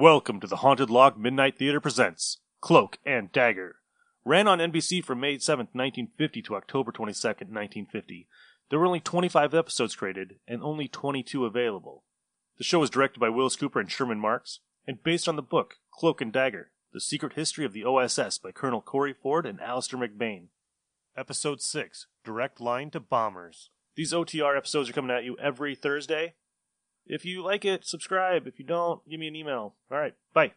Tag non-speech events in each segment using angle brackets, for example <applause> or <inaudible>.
Welcome to the Haunted Log Midnight Theater presents Cloak and Dagger. Ran on NBC from May 7th, 1950 to October 22nd, 1950. There were only 25 episodes created and only 22 available. The show was directed by Willis Cooper and Sherman Marks and based on the book Cloak and Dagger: The Secret History of the OSS by Colonel Corey Ford and Alastair MacBain. Episode 6: Direct Line to Bombers. These OTR episodes are coming at you every Thursday. If you like it, subscribe. If you don't, give me an email. All right, bye.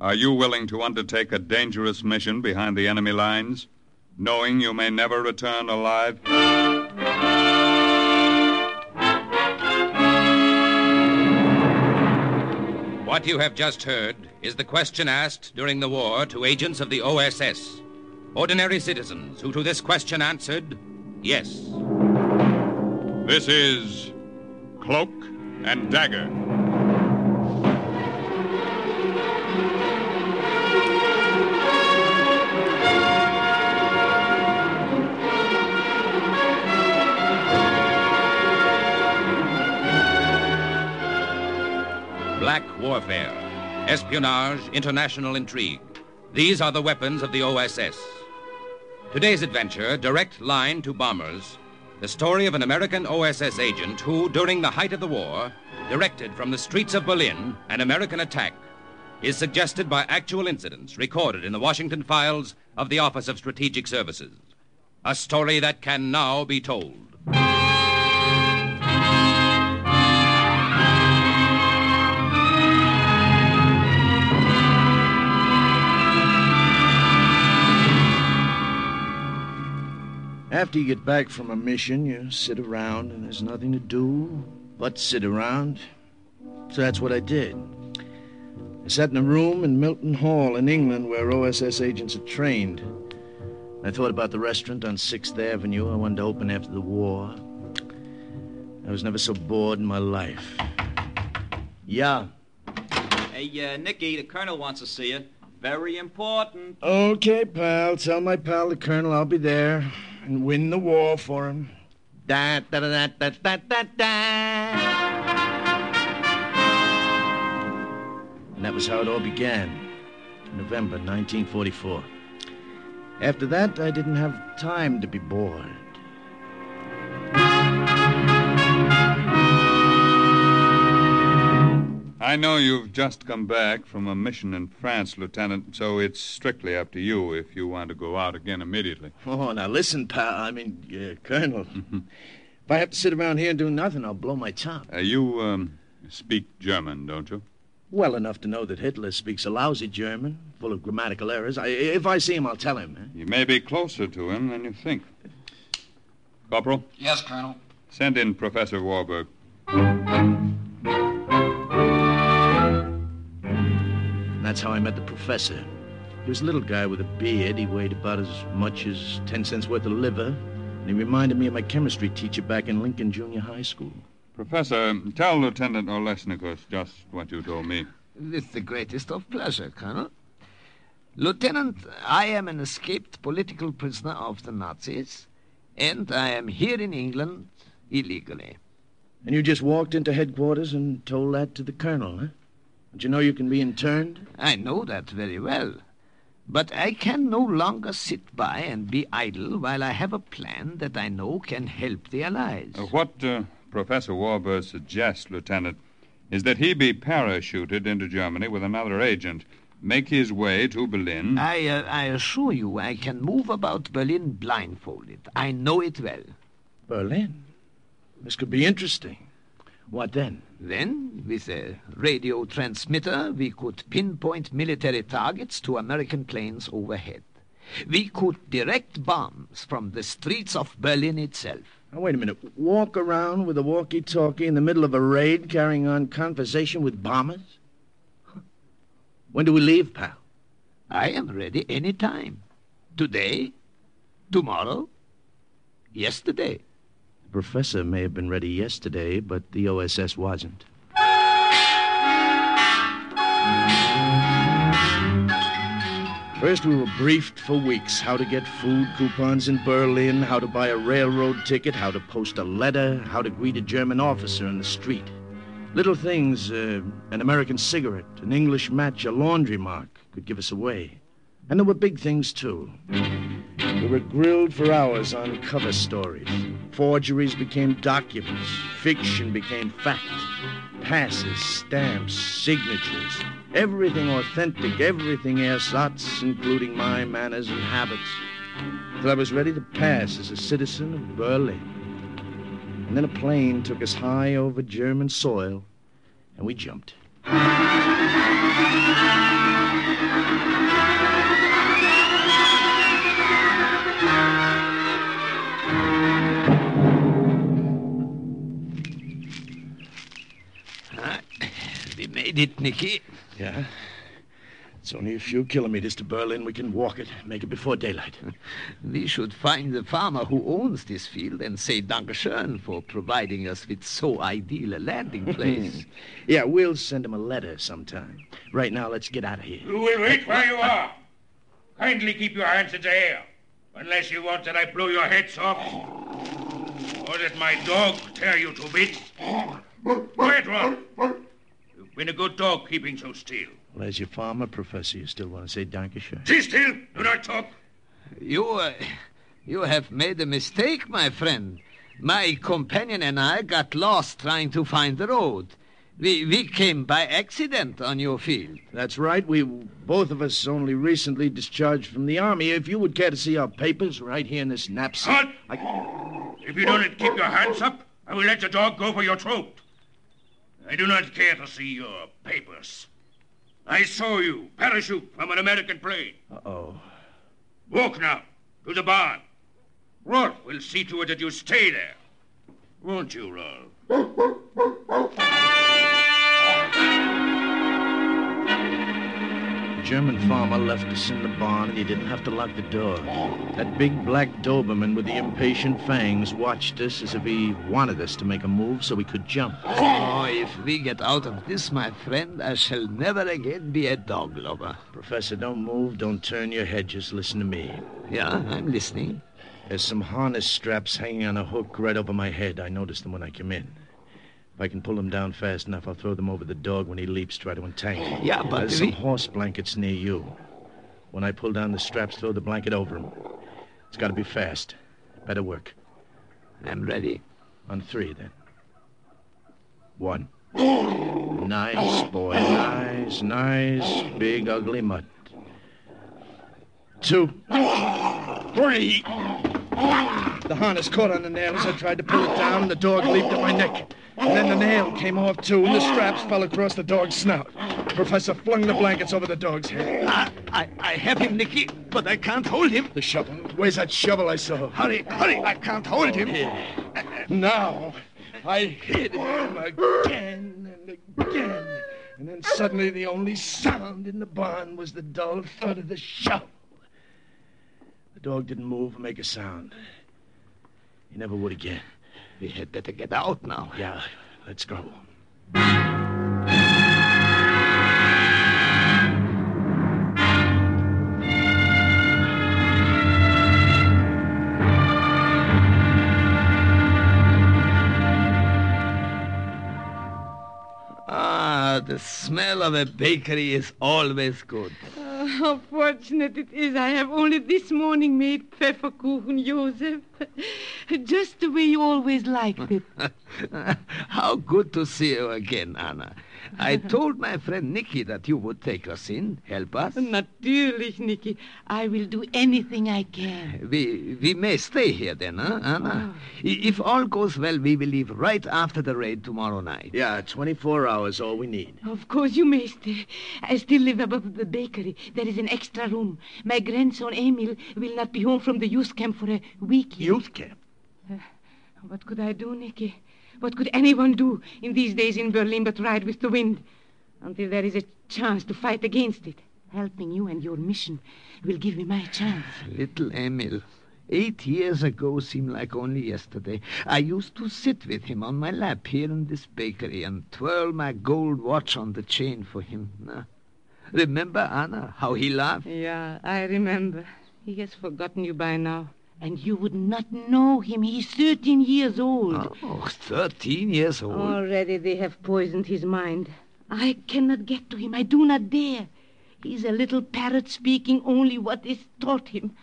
Are you willing to undertake a dangerous mission behind the enemy lines, knowing you may never return alive? What you have just heard is the question asked during the war to agents of the OSS. Ordinary citizens who to this question answered yes. This is Cloak and Dagger. Black warfare, espionage, international intrigue. These are the weapons of the OSS. Today's adventure, Direct Line to Bombers, the story of an American OSS agent who, during the height of the war, directed from the streets of Berlin an American attack, is suggested by actual incidents recorded in the Washington files of the Office of Strategic Services. A story that can now be told. After you get back from a mission, you sit around and there's nothing to do but sit around. So that's what I did. I sat in a room in Milton Hall in England where OSS agents are trained. I thought about the restaurant on 6th Avenue I wanted to open after the war. I was never so bored in my life. Yeah. Hey, uh, Nicky, the colonel wants to see you. Very important. Okay, pal. Tell my pal the colonel I'll be there and win the war for him. Da da da da da da da. And that was how it all began. November 1944. After that, I didn't have time to be bored. I know you've just come back from a mission in France, Lieutenant, so it's strictly up to you if you want to go out again immediately. Oh, now listen, pal. I mean, uh, Colonel. if I have to sit around here and do nothing, I'll blow my top. Uh, you um, speak German, don't you? Well enough to know that Hitler speaks a lousy German, full of grammatical errors. I, if I see him, I'll tell him. Eh? You may be closer to him than you think. Corporal, Yes, Colonel. send in Professor Warburg. That's how I met the professor. He was a little guy with a beard. He weighed about as much as 10 cents worth of liver. And he reminded me of my chemistry teacher back in Lincoln Junior High School. Professor, tell Lieutenant Olesnikos just what you told me. With the greatest of pleasure, Colonel. Lieutenant, I am an escaped political prisoner of the Nazis, and I am here in England illegally. And you just walked into headquarters and told that to the colonel, huh? Don't you know you can be interned? I know that very well. But I can no longer sit by and be idle while I have a plan that I know can help the Allies. Uh, what uh, Professor Warburg suggests, Lieutenant, is that he be parachuted into Germany with another agent, make his way to Berlin. I, uh, I assure you I can move about Berlin blindfolded. I know it well. Berlin. This could be interesting. What then? Then, with a radio transmitter, we could pinpoint military targets to American planes overhead. We could direct bombs from the streets of Berlin itself. Now, wait a minute. Walk around with a walkie talkie in the middle of a raid carrying on conversation with bombers? When do we leave, pal? I am ready any time. Today, tomorrow, yesterday. The professor may have been ready yesterday, but the OSS wasn't. First, we were briefed for weeks how to get food coupons in Berlin, how to buy a railroad ticket, how to post a letter, how to greet a German officer in the street. Little things, uh, an American cigarette, an English match, a laundry mark could give us away. And there were big things, too. We were grilled for hours on cover stories. Forgeries became documents. Fiction became fact. Passes, stamps, signatures. Everything authentic, everything ersatz, including my manners and habits. Till I was ready to pass as a citizen of Berlin. And then a plane took us high over German soil, and we jumped. We made it, Nicky. Yeah? It's only a few kilometers to Berlin. We can walk it, make it before daylight. <laughs> We should find the farmer who owns this field and say Dankeschön for providing us with so ideal a landing <laughs> place. Yeah, we'll send him a letter sometime. Right now, let's get out of here. You will wait where you are. Kindly keep your hands in the air. Unless you want that I blow your heads off. Or that my dog tear you to bits. Quiet, Ron. You've been a good dog keeping so still. Well, as your farmer, Professor, you still want to say Dankeschön? Sit still. Do not talk. You, uh, you have made a mistake, my friend. My companion and I got lost trying to find the road. We, we came by accident on your field. That's right. We both of us only recently discharged from the army. If you would care to see our papers right here in this knapsack. Halt! I... If you don't keep your hands up, I will let the dog go for your throat. I do not care to see your papers. I saw you parachute from an American plane. Uh-oh. Walk now to the barn. Rolf will see to it that you stay there. Won't you, Rolf? German farmer left us in the barn, and he didn't have to lock the door. That big black Doberman with the impatient fangs watched us as if he wanted us to make a move so we could jump. Oh, if we get out of this, my friend, I shall never again be a dog lover. Professor, don't move, don't turn your head, just listen to me. Yeah, I'm listening. There's some harness straps hanging on a hook right over my head. I noticed them when I came in. If I can pull them down fast enough, I'll throw them over the dog when he leaps, try to entangle. him. Yeah, but There's some horse blankets near you. When I pull down the straps, throw the blanket over him. It's got to be fast. Better work. I'm ready. On three, then. One. Nice, boy. Nice, nice, big, ugly mutt. Two. Three. The harness caught on the nails. I tried to pull it down, and the dog leaped at my neck. And then the nail came off, too, and the straps fell across the dog's snout. The professor flung the blankets over the dog's head. I, I, I have him, Nicky, but I can't hold him. The shovel. Where's that shovel I saw? Hurry, hurry, I can't hold him. Oh, now, I hit him again and again. And then suddenly the only sound in the barn was the dull thud of the shovel. The dog didn't move or make a sound. He never would again. We had better get out now. Yeah, let's go. Ah, the smell of a bakery is always good. Oh, <laughs> how fortunate it is I have only this morning made Pfefferkuchen, Joseph. <laughs> Just the way you always liked it. <laughs> How good to see you again, Anna. I told my friend Nicky that you would take us in, help us. Natürlich, Nicky. I will do anything I can. We we may stay here then, huh, Anna? Oh. I- If all goes well, we will leave right after the raid tomorrow night. Yeah, 24 hours, all we need. Of course, you may stay. I still live above the bakery. There is an extra room. My grandson Emil will not be home from the youth camp for a week yet. Youth camp? Uh, what could I do, Nicky? What could anyone do in these days in Berlin but ride with the wind? Until there is a chance to fight against it. Helping you and your mission will give me my chance. Little Emil. Eight years ago seemed like only yesterday. I used to sit with him on my lap here in this bakery and twirl my gold watch on the chain for him. Remember, Anna, how he laughed? Yeah, I remember. He has forgotten you by now. And you would not know him. He's 13 years old. Oh, 13 years old. Already they have poisoned his mind. I cannot get to him. I do not dare. He's a little parrot speaking only what is taught him.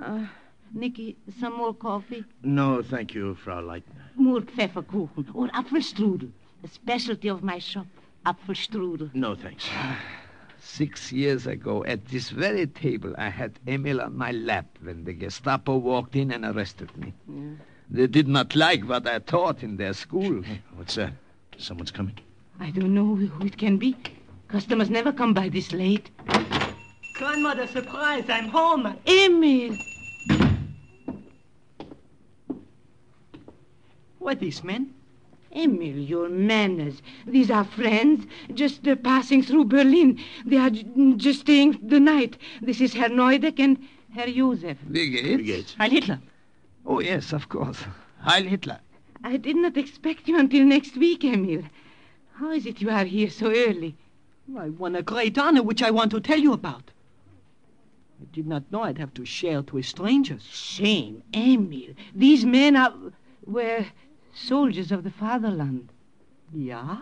Uh, Nicky, some more coffee? No, thank you, Frau Leitner. More Pfefferkuchen or Apfelstrudel. A specialty of my shop. Apfelstrudel. No, thanks. <sighs> Six years ago, at this very table, I had Emil on my lap when the Gestapo walked in and arrested me. They did not like what I taught in their school. What's that? Someone's coming. I don't know who it can be. Customers never come by this late. Grandmother, surprise, I'm home. Emil! What is, this, man? Emil, your manners. These are friends, just uh, passing through Berlin. They are j- just staying the night. This is Herr Neudeck and Herr Josef. Wie geht's? Wie geht's? Heil Hitler. Oh, yes, of course. Heil Hitler. I did not expect you until next week, Emil. How is it you are here so early? I won a great honor which I want to tell you about. I did not know I'd have to share it with strangers. Shame, Emil. These men are, were soldiers of the fatherland. Yeah?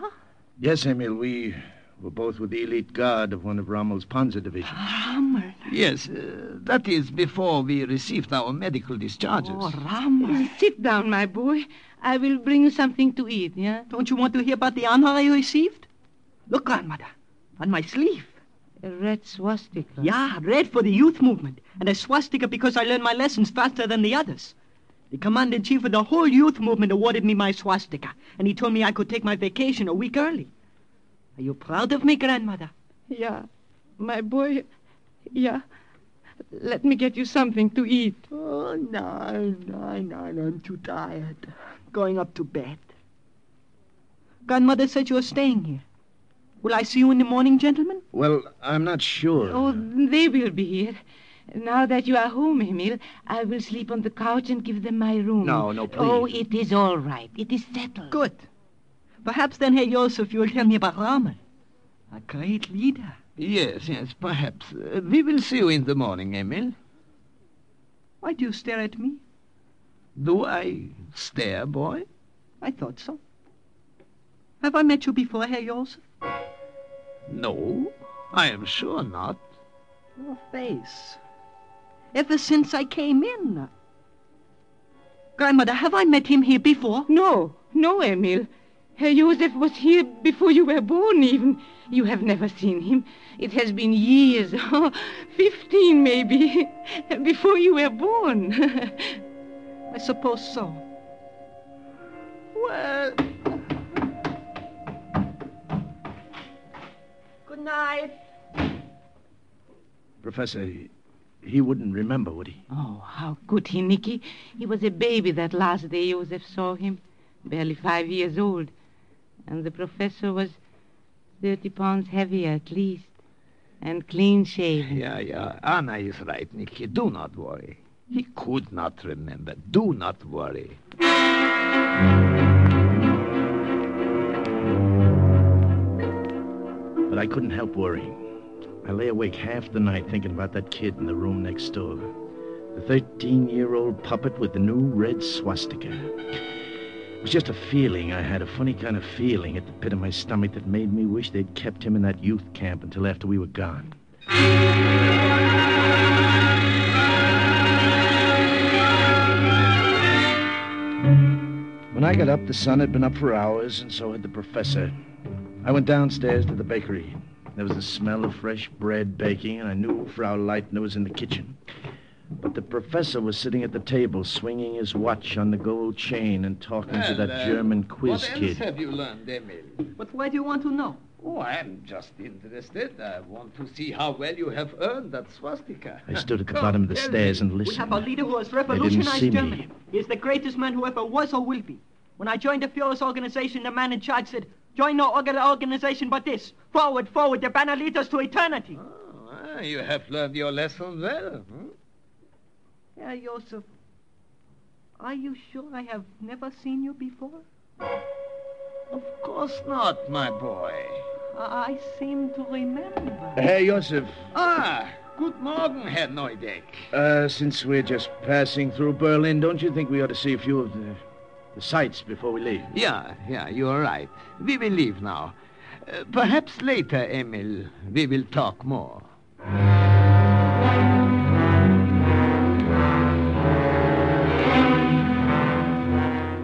Yes, Emil, we were both with the elite guard of one of Rommel's Panzer divisions. Rammer. Yes, uh, that is before we received our medical discharges. Oh, Rammer. Sit down, my boy. I will bring you something to eat, yeah? Don't you want to hear about the honor I received? Look, grandmother, on my sleeve. A red swastika. Yeah, red for the youth movement, and a swastika because I learned my lessons faster than the others. The commander-in-chief of the whole youth movement awarded me my swastika, and he told me I could take my vacation a week early. Are you proud of me, grandmother? Yeah, my boy. Yeah. Let me get you something to eat. Oh, no, no, no, I'm too tired. Going up to bed. Grandmother said you were staying here. Will I see you in the morning, gentlemen? Well, I'm not sure. Oh, they will be here. Now that you are home, Emil, I will sleep on the couch and give them my room. No, no, please. Oh, it is all right. It is settled. Good. Perhaps then, Herr Joseph, you will tell me about Rommel. A great leader. Yes, yes, perhaps. Uh, we will see you in the morning, Emil. Why do you stare at me? Do I stare, boy? I thought so. Have I met you before, Herr Joseph? No, I am sure not. Your face. Ever since I came in. Grandmother, have I met him here before? No, no, Emil. Herr Josef was here before you were born, even. You have never seen him. It has been years—fifteen, <laughs> oh, maybe, <laughs> before you were born. <laughs> I suppose so. Well. Good night. Professor, he wouldn't remember, would he? oh, how could he, Nicky? He was a baby that last day Josef saw him, barely five years old. And the professor was 30 pounds heavier at least, and clean shaven. Yeah, yeah. Anna is right, Nicky. Do not worry. He could not remember. Do not worry. But I couldn't help worrying. I lay awake half the night thinking about that kid in the room next door. The 13 year old puppet with the new red swastika. It was just a feeling I had, a funny kind of feeling at the pit of my stomach that made me wish they'd kept him in that youth camp until after we were gone. When I got up, the sun had been up for hours, and so had the professor. I went downstairs to the bakery. There was the smell of fresh bread baking, and I knew Frau Leitner was in the kitchen. But the professor was sitting at the table, swinging his watch on the gold chain and talking to that German quiz what kid. What else have you learned, Emil? But why do you want to know? Oh, I'm just interested. I want to see how well you have earned that swastika. I stood at the bottom of the <laughs> stairs and listened. We have a leader who has see revolutionized me. Germany. He is the greatest man who ever was or will be. When I joined the Führer's organization, the man in charge said, Join no other organization but this. Forward, forward, the banner leads us to eternity. Oh, ah, you have learned your lesson well. Hmm? Herr Joseph, are you sure I have never seen you before? Of course not, my boy. I I seem to remember. Herr Josef, Ah, Good morning, Herr Neudeck. Uh, since we're just passing through Berlin, don't you think we ought to see a few of the, the sights before we leave? Yeah, yeah, you're right. We will leave now. Uh, perhaps later, Emil, we will talk more.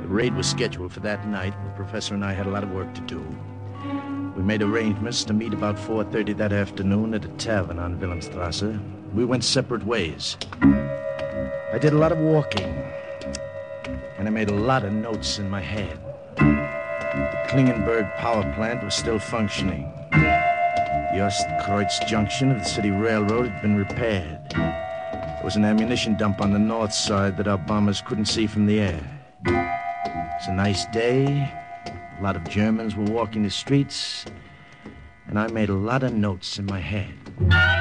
The raid was scheduled for that night. The professor and I had a lot of work to do. We made arrangements to meet about 4.30 that afternoon at a tavern on Wilhelmstrasse. We went separate ways. I did a lot of walking, and I made a lot of notes in my head. The Klingenberg power plant was still functioning. The Ostkreuz junction of the city railroad had been repaired. There was an ammunition dump on the north side that our bombers couldn't see from the air. It was a nice day. A lot of Germans were walking the streets, and I made a lot of notes in my head.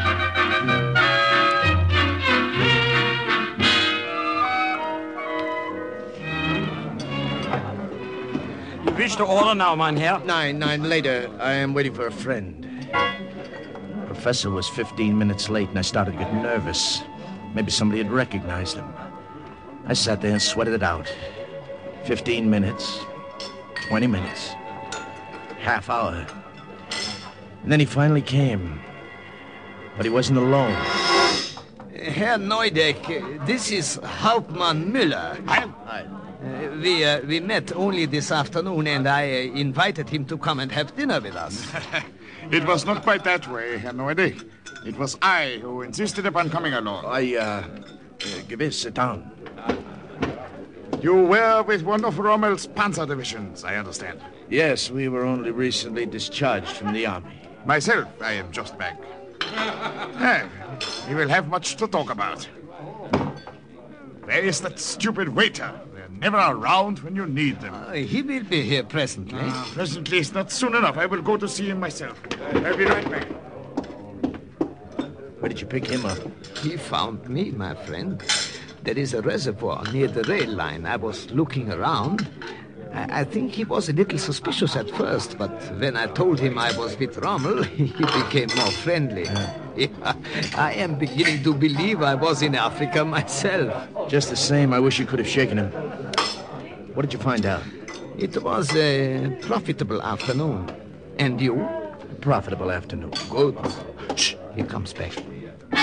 You wish to order now, mein Herr? Nine, nine later, I am waiting for a friend. Professor was 15 minutes late, and I started to get nervous. Maybe somebody had recognized him. I sat there and sweated it out. 15 minutes, 20 minutes, half hour. And then he finally came. But he wasn't alone. Herr Neudeck, this is Hauptmann Müller. Hi. Uh, we, uh, we met only this afternoon, and I uh, invited him to come and have dinner with us. <laughs> It was not quite that way, Herr Neudeck. It was I who insisted upon coming along. I, uh, uh gewiss, sit down. You were with one of Rommel's panzer divisions, I understand. Yes, we were only recently discharged from the army. Myself, I am just back. <laughs> Eh, we will have much to talk about. Where is that stupid waiter? They're never around when you need them. Uh, he will be here presently. Uh, presently is not soon enough. I will go to see him myself. I'll be right back. Where did you pick him up? He found me, my friend. There is a reservoir near the rail line. I was looking around. I, I think he was a little suspicious at first, but when I told him I was with Rommel, <laughs> he became more friendly. Yeah, <laughs> I am beginning to believe I was in Africa myself. Just the same, I wish you could have shaken him. What did you find out? It was a profitable afternoon. And you? A profitable afternoon. Good. Shh, he comes back. <laughs>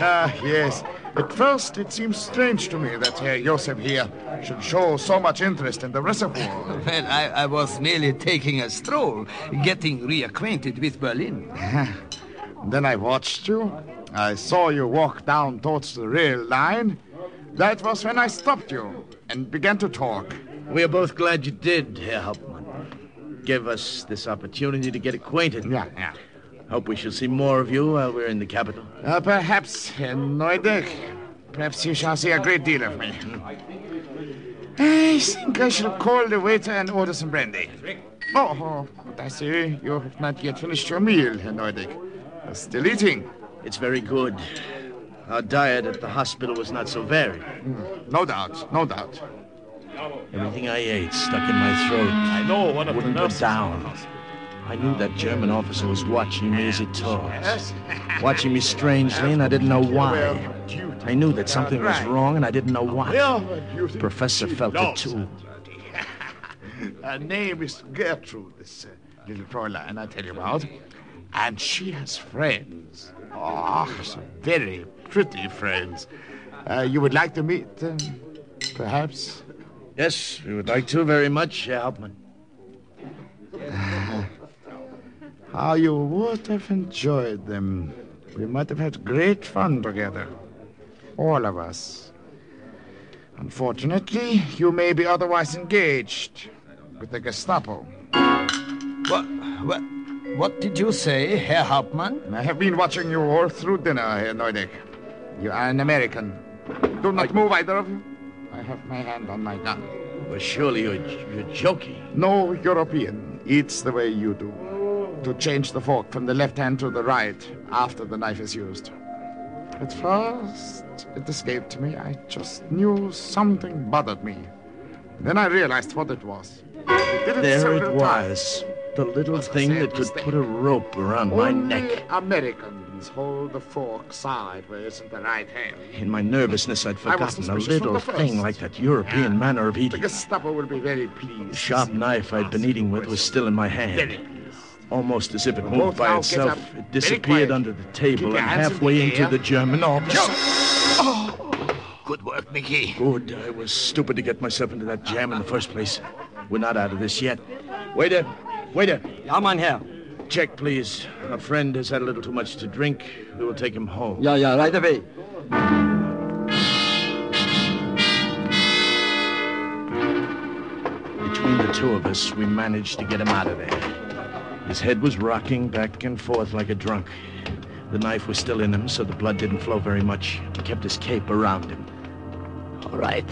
ah, yes. At first, it seems strange to me that Herr Josef here should show so much interest in the reservoir. <laughs> Well, I, I was merely taking a stroll, getting reacquainted with Berlin. <laughs> then I watched you. I saw you walk down towards the rail line. That was when I stopped you and began to talk. We are both glad you did, Herr Hauptmann. Give us this opportunity to get acquainted. Yeah, yeah. Hope we shall see more of you while we're in the capital. Uh, perhaps, Herr Neudeck. Perhaps you shall see a great deal of me. I think I shall call the waiter and order some brandy. Oh, oh but I see you have not yet finished your meal, Herr Neudeck. You're still eating. It's very good. Our diet at the hospital was not so varied. Mm, no doubt, no doubt. Everything I ate stuck in my throat. I know one of Wouldn't the nurses. go down. I knew that German officer was watching me as he talked. Watching me strangely, and I didn't know why. I knew that something was wrong, and I didn't know what. The professor felt it too. <laughs> Her name is Gertrude, this uh, little Fräulein I tell you about. And she has friends. Oh, some very pretty friends. Uh, you would like to meet them, perhaps? Yes, we would like to very much, Herr Hauptmann. <laughs> How you would have enjoyed them. We might have had great fun together. All of us. Unfortunately, you may be otherwise engaged with the Gestapo. What, what, what did you say, Herr Hauptmann? I have been watching you all through dinner, Herr Neudeck. You are an American. Do not move, either of you. I have my hand on my gun. Well, surely you're, you're joking. No European eats the way you do. To change the fork from the left hand to the right after the knife is used. At first, it escaped me. I just knew something bothered me. Then I realized what it was. It There it several times. was. The little was thing that could mistake. put a rope around my Only neck. Americans hold the fork sideways in the right hand. In my nervousness, I'd forgotten a little thing like that European manner of The eating. Gestapo will be very pleased. The sharp knife I'd been eating with was still in my hand. Very pleased. Almost as if it moved by itself, it disappeared under the table and hands in halfway the into the German office. Good work, Nicky. Good. I was stupid to get myself into that jam in the first place. We're not out of this yet. Waiter, waiter. Ja, mein Herr. Check, please. A friend has had a little too much to drink. We will take him home. Yeah, yeah, right away. Between the two of us, we managed to get him out of there. His head was rocking back and forth like a drunk. The knife was still in him, so the blood didn't flow very much. He kept his cape around him. All right.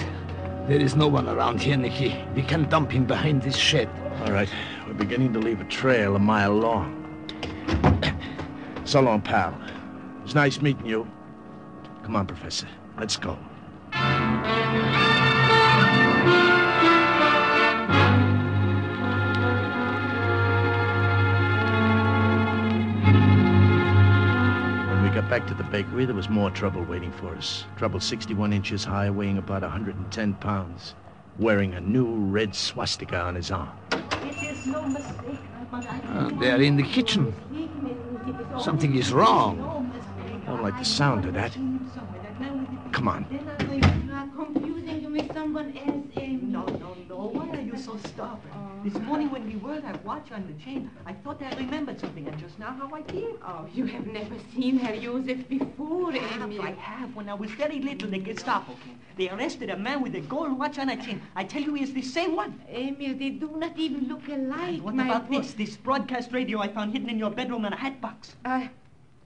There is no one around here, Nicky. We can dump him behind this shed. All right, we're beginning to leave a trail a mile long. So long, pal. It's nice meeting you. Come on, Professor. Let's go. Got back to the bakery, there was more trouble waiting for us. Trouble 61 inches high, weighing about 110 pounds, wearing a new red swastika on his arm. Uh, they are in the kitchen. Something is wrong. I don't like the sound of that. Come on. confusing you with someone else, Emil. No, no, no. Why are you so stubborn? This morning when we were that watch on the chain, I thought I remembered something, and just now how I did. Oh, you have never seen Herr Josef before, Have, Emil. I have. When I was very little, the Gestapo came. They arrested a man with a gold watch on a chain. I tell you, he is the same one. Emil, they do not even look alike. What my about boy. this? This broadcast radio I found hidden in your bedroom in a hat box. I,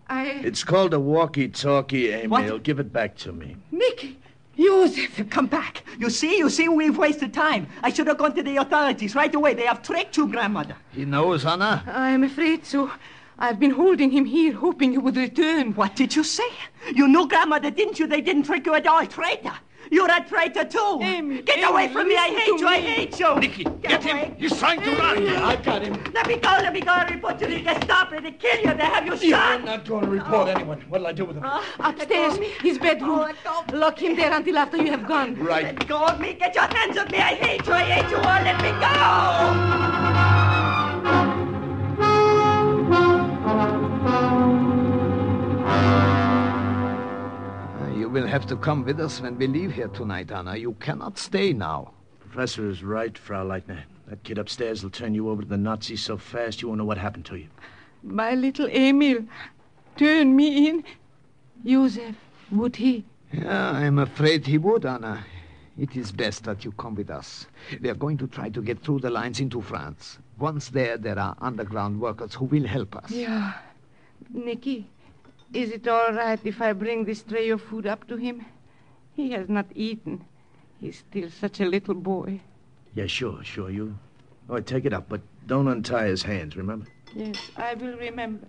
I, It's called a walkie-talkie, Emil. What? Give it back to me. Nicky, Josef. Come back. You see, you see, we've wasted time. I should have gone to the authorities right away. They have tricked you, grandmother. He knows, Anna. I am afraid so. I've been holding him here, hoping he would return. What did you say? You knew grandmother, didn't you? They didn't trick you at all. Traitor. You're a traitor, too. Emil, get away from me. I hate to you. I hate you. Nicky, Get get away. him. He's trying to run. I got him. Let me go. Let me go. I report you to the Gestapo. They kill you. They have you shot. Yeah, I'm not going to report oh. anyone. What'll I do with him? Oh, Upstairs, his bedroom. Oh, Lock him there until after you have gone. Right. Let go of me. Get your hands off me. I hate you. I hate you all. Let me go. You will have to come with us when we leave here tonight, Anna. You cannot stay now. Professor is right, Frau Leitner. That kid upstairs will turn you over to the Nazis so fast you won't know what happened to you. My little Emil, turn me in. Josef, would he? Yeah, I'm afraid he would, Anna. It is best that you come with us. We are going to try to get through the lines into France. Once there, there are underground workers who will help us. Yeah. Nicky, is it all right if I bring this tray of food up to him? He has not eaten. He's still such a little boy. Yeah, sure, sure. You. Oh, take it up, but don't untie his hands, remember? Yes, I will remember.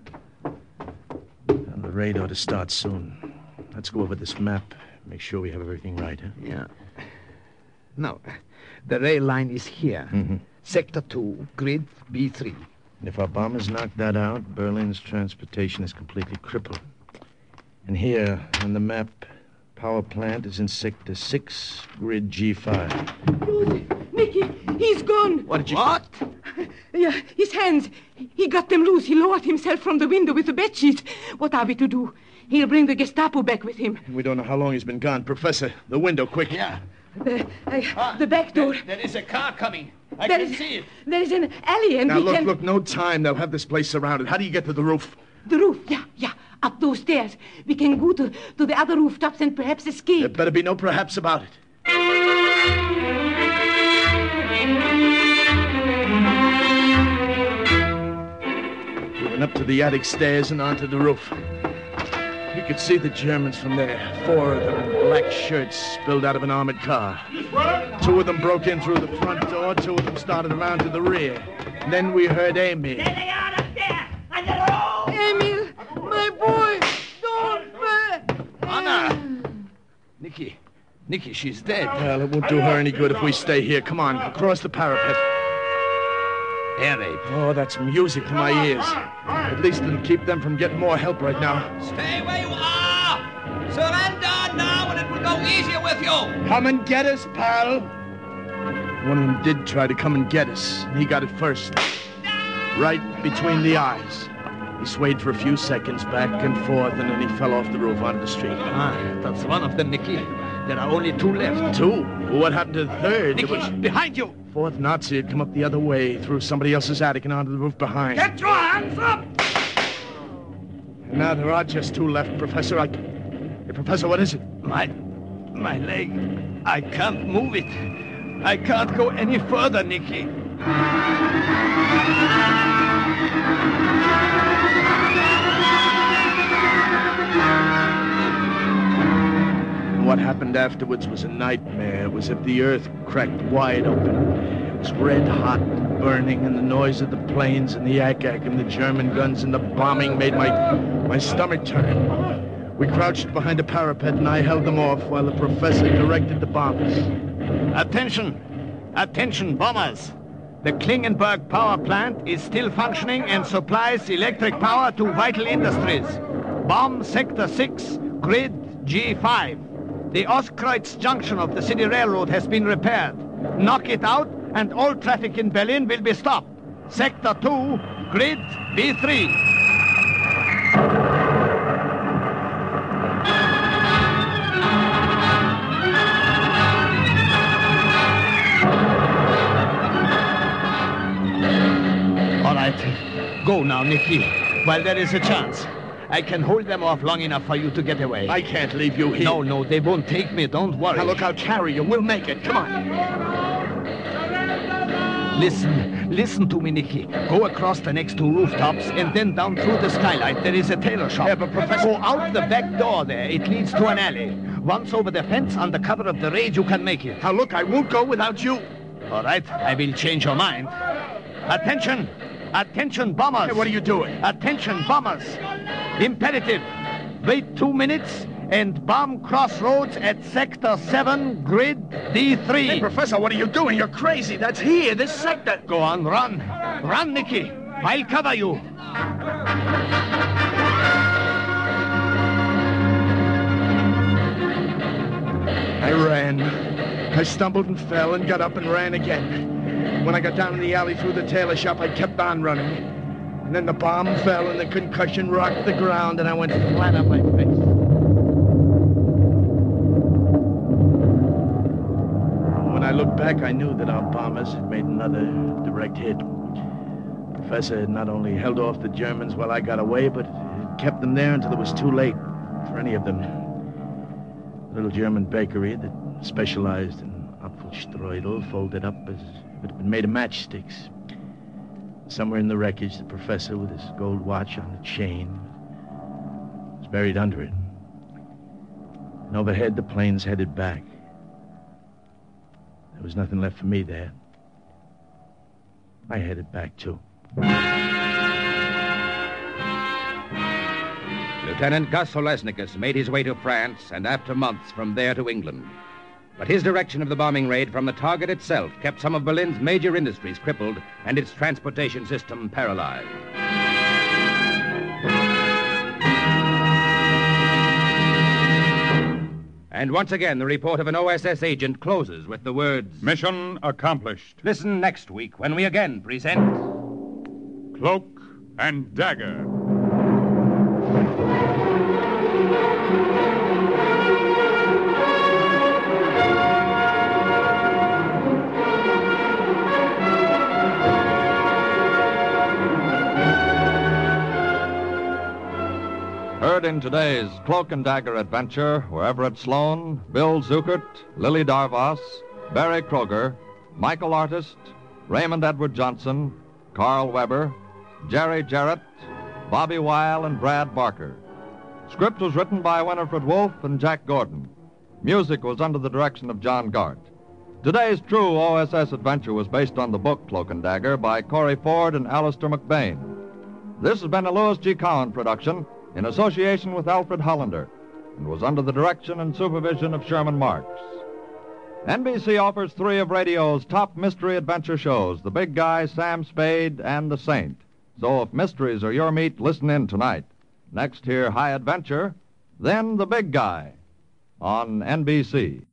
And the raid ought to start soon. Let's go over this map. Make sure we have everything right, huh? Yeah. No, the rail line is here. Mm-hmm. Sector 2, grid B3. And if our bombers knock that out, Berlin's transportation is completely crippled. And here, on the map, power plant is in sector 6, grid G5. Nicky, he's gone. What did you... What? Yeah, his hands. He got them loose. He lowered himself from the window with the bedsheet. What are we to do? He'll bring the Gestapo back with him. We don't know how long he's been gone. Professor, the window, quick. Yeah. The, uh, the back door. There is a car coming. I There can is- see it. There is an alley, and Now, we look, can... look, no time. They'll have this place surrounded. How do you get to the roof? The roof, yeah, yeah. Up those stairs. We can go to, to the other rooftops and perhaps escape. There better be no perhaps about it. We went up to the attic stairs and onto the roof. You could see the Germans from there. Four of them in black shirts spilled out of an armored car. Two of them broke in through the front door. Two of them started around to the rear. And then we heard Emil. There they are up there. On the roof. Emil, Nicky, Nicky, she's dead. Well, it won't do her any good if we stay here. Come on, across the parapet. Air raid. Oh, that's music to my ears. At least it'll keep them from getting more help right now. Stay where you are! Surrender now and it will go easier with you! Come and get us, pal. One of them did try to come and get us, and he got it first. Right between the eyes. He swayed for a few seconds back and forth, and then he fell off the roof onto the street. Ah, that's one of them, Nicky. There are only two left. Two? What happened to the third? Nicky, behind you! Fourth Nazi had come up the other way, through somebody else's attic and onto the roof behind. Get your hands up! And now there are just two left, Professor. I... Hey, Professor, what is it? My... my leg. I can't move it. I can't go any further, Nicky. What happened afterwards was a nightmare. It was if the earth cracked wide open. It was red hot, burning, and the noise of the planes and the yak-yak and the German guns and the bombing made my, my stomach turn. We crouched behind a parapet and I held them off while the professor directed the bombers. Attention! Attention, bombers! The Klingenberg power plant is still functioning and supplies electric power to vital industries. Bomb Sector 6, Grid G5. The Ostkreuz junction of the city railroad has been repaired. Knock it out and all traffic in Berlin will be stopped. Sector 2, Grid B3. All right. Go now, Nicky, while there is a chance. I can hold them off long enough for you to get away. I can't leave you here. No, no, they won't take me. Don't worry. Now look, I'll carry you. We'll make it. Come on. Listen, listen to me, Nicky. Go across the next two rooftops and then down through the skylight. There is a tailor shop. Yeah, but Professor- Go out the back door there. It leads to an alley. Once over the fence, under cover of the raid, you can make it. Now look, I won't go without you. All right, I will change your mind. Attention! Attention, bombers! Hey, what are you doing? Attention, bombers! Imperative. Wait two minutes and bomb crossroads at Sector 7, Grid D3. Hey, Professor, what are you doing? You're crazy. That's here, this sector. Go on, run. Run, Nicky. I'll cover you. I ran. I stumbled and fell and got up and ran again. When I got down in the alley through the tailor shop, I kept on running. And then the bomb fell and the concussion rocked the ground and I went flat on my face. When I looked back, I knew that our bombers had made another direct hit. Professor had not only held off the Germans while I got away, but kept them there until it was too late for any of them. A little German bakery that specialized in Apfelstrudel folded up as had been made of matchsticks. Somewhere in the wreckage, the professor, with his gold watch on a chain, was buried under it. And overhead, the planes headed back. There was nothing left for me there. I headed back, too. Lieutenant Gus Olesnikus made his way to France and after months from there to England. But his direction of the bombing raid from the target itself kept some of Berlin's major industries crippled and its transportation system paralyzed. And once again, the report of an OSS agent closes with the words Mission accomplished. Listen next week when we again present Cloak and Dagger. Heard in today's Cloak and Dagger adventure were Everett Sloane, Bill Zuckert, Lily Darvas, Berry Kroeger, Michael Artist, Raymond Edward Johnson, Carl Weber, Jerry Jarrett, Bobby Weil, and Brad Barker. Script was written by Winifred Wolfe and Jack Gordon. Music was under the direction of John Gart. Today's true OSS adventure was based on the book Cloak and Dagger by Corey Ford and Alastair MacBain. This has been a Louis G. Cowan production in association with Alfred Hollander. and was under the direction and supervision of Sherman Marks. NBC offers three of radio's top mystery adventure shows The Big Guy, Sam Spade, and The Saint. So if mysteries are your meat, listen in tonight. Next, hear High Adventure, then The Big Guy on NBC.